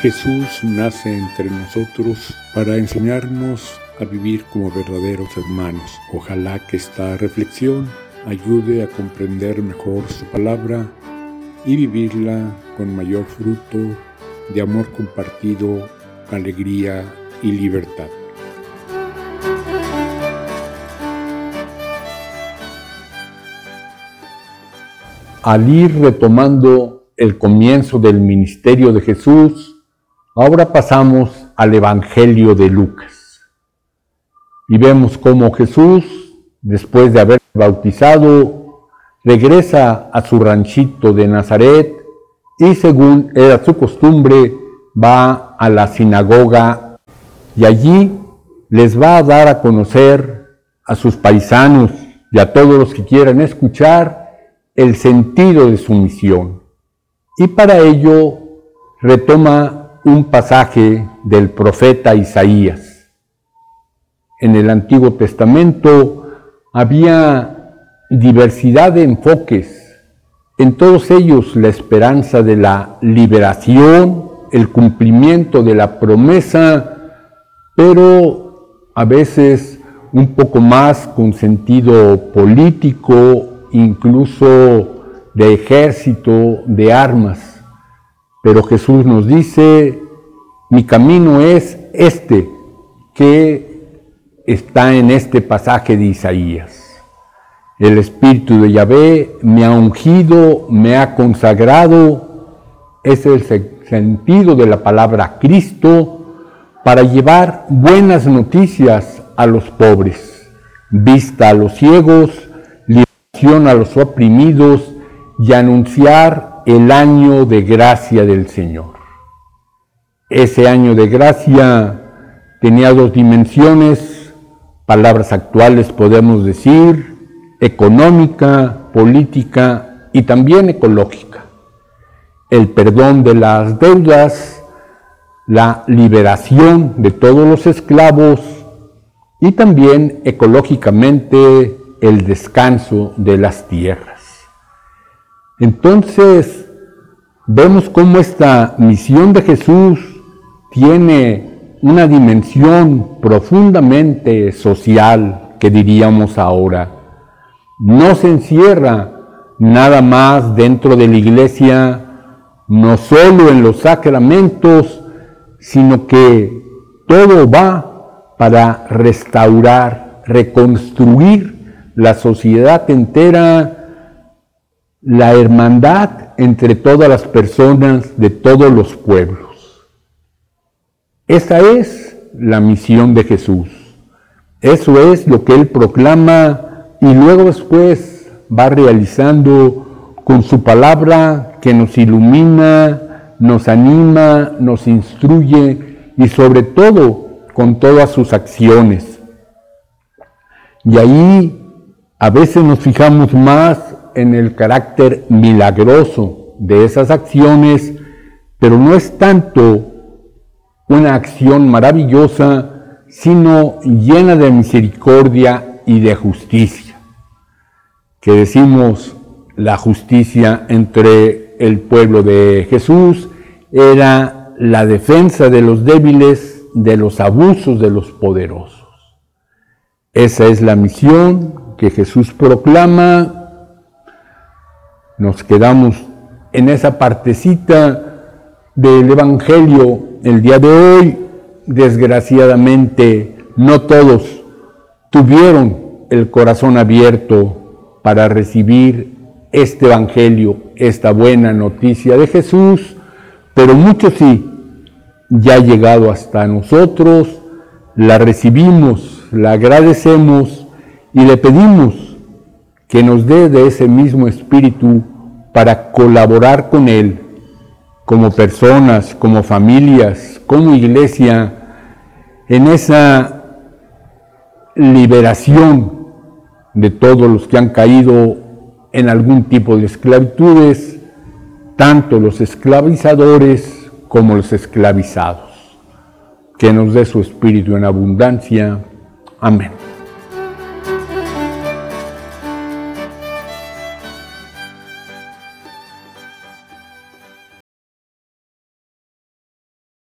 Jesús nace entre nosotros para enseñarnos a vivir como verdaderos hermanos. Ojalá que esta reflexión ayude a comprender mejor su palabra y vivirla con mayor fruto de amor compartido, alegría y libertad. Al ir retomando el comienzo del ministerio de Jesús, Ahora pasamos al Evangelio de Lucas y vemos cómo Jesús, después de haber bautizado, regresa a su ranchito de Nazaret y según era su costumbre, va a la sinagoga y allí les va a dar a conocer a sus paisanos y a todos los que quieran escuchar el sentido de su misión. Y para ello retoma un pasaje del profeta Isaías. En el Antiguo Testamento había diversidad de enfoques, en todos ellos la esperanza de la liberación, el cumplimiento de la promesa, pero a veces un poco más con sentido político, incluso de ejército, de armas. Pero Jesús nos dice, mi camino es este que está en este pasaje de Isaías. El Espíritu de Yahvé me ha ungido, me ha consagrado. Es el sentido de la palabra Cristo para llevar buenas noticias a los pobres, vista a los ciegos, liberación a los oprimidos y anunciar el año de gracia del Señor. Ese año de gracia tenía dos dimensiones, palabras actuales podemos decir, económica, política y también ecológica. El perdón de las deudas, la liberación de todos los esclavos y también ecológicamente el descanso de las tierras. Entonces, vemos cómo esta misión de Jesús tiene una dimensión profundamente social, que diríamos ahora. No se encierra nada más dentro de la iglesia, no solo en los sacramentos, sino que todo va para restaurar, reconstruir la sociedad entera la hermandad entre todas las personas de todos los pueblos. Esa es la misión de Jesús. Eso es lo que Él proclama y luego después va realizando con su palabra que nos ilumina, nos anima, nos instruye y sobre todo con todas sus acciones. Y ahí a veces nos fijamos más en el carácter milagroso de esas acciones, pero no es tanto una acción maravillosa, sino llena de misericordia y de justicia. Que decimos la justicia entre el pueblo de Jesús era la defensa de los débiles, de los abusos de los poderosos. Esa es la misión que Jesús proclama nos quedamos en esa partecita del Evangelio el día de hoy. Desgraciadamente, no todos tuvieron el corazón abierto para recibir este Evangelio, esta buena noticia de Jesús, pero muchos sí, ya ha llegado hasta nosotros, la recibimos, la agradecemos y le pedimos que nos dé de ese mismo espíritu para colaborar con Él como personas, como familias, como iglesia, en esa liberación de todos los que han caído en algún tipo de esclavitudes, tanto los esclavizadores como los esclavizados. Que nos dé su espíritu en abundancia. Amén.